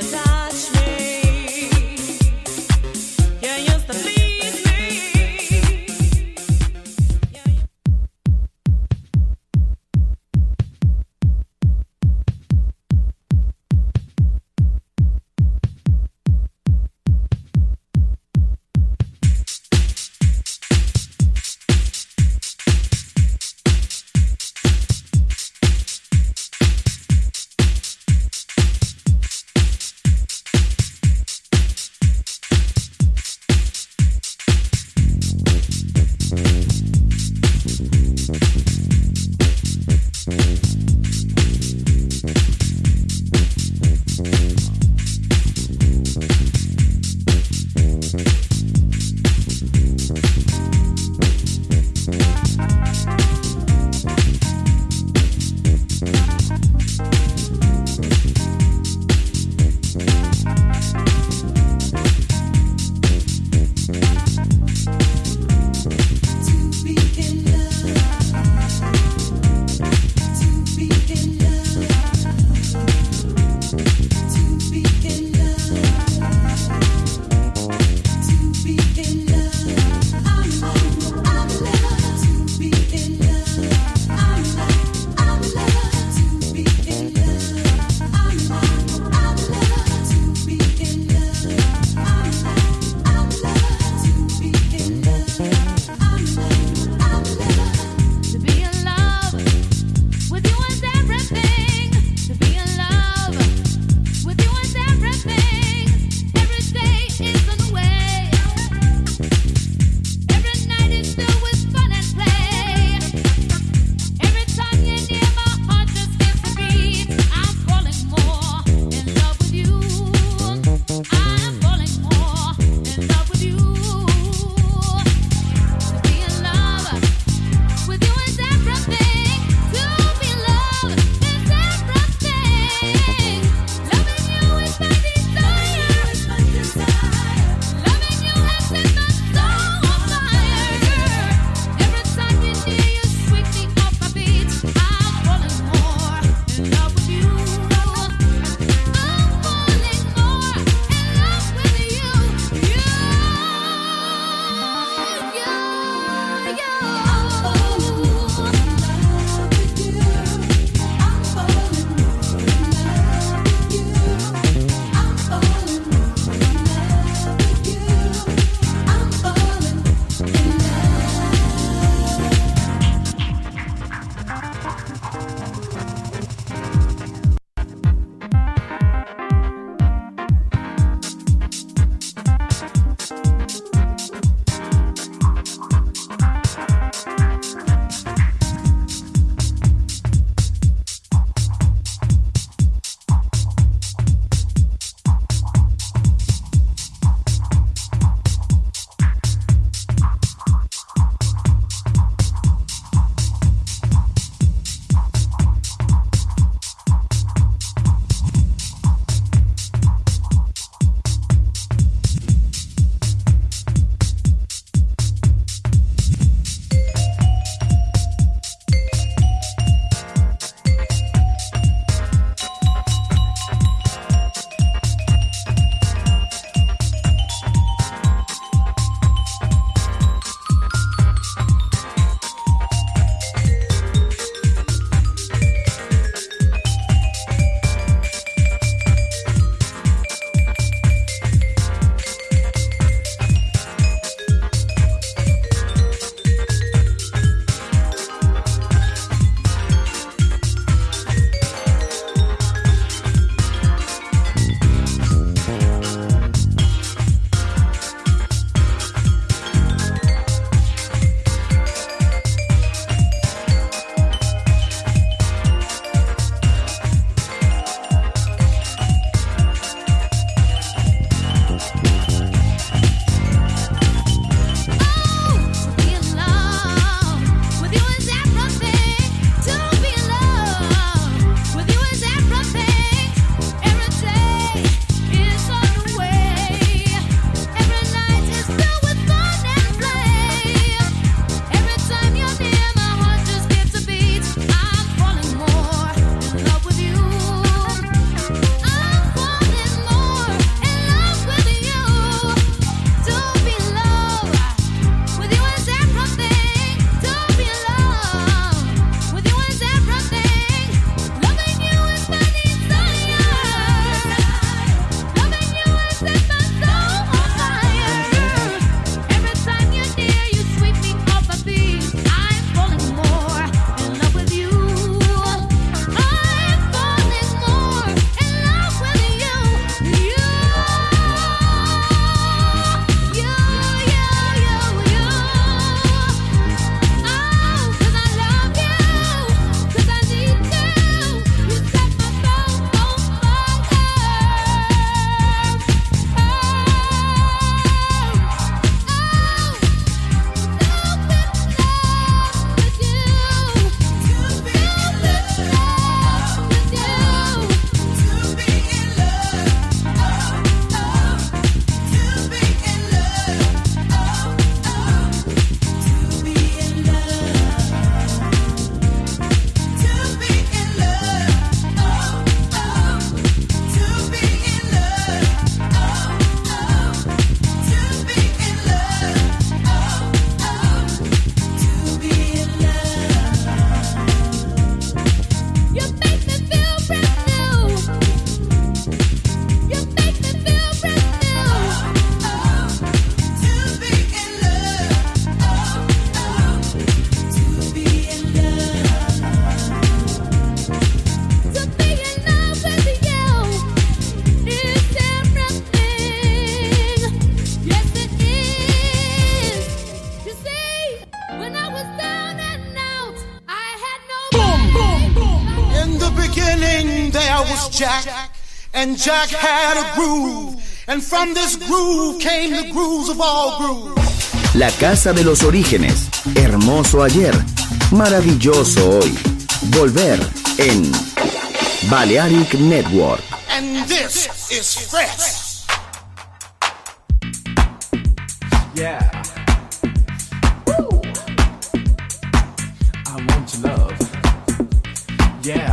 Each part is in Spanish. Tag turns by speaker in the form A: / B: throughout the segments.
A: touch me.
B: La casa de los orígenes, hermoso ayer, maravilloso hoy. Volver en Balearic Network.
A: And this is fresh.
C: Yeah. I want love. Yeah.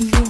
B: you.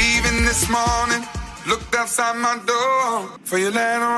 D: Even this morning, looked outside my door for your letter.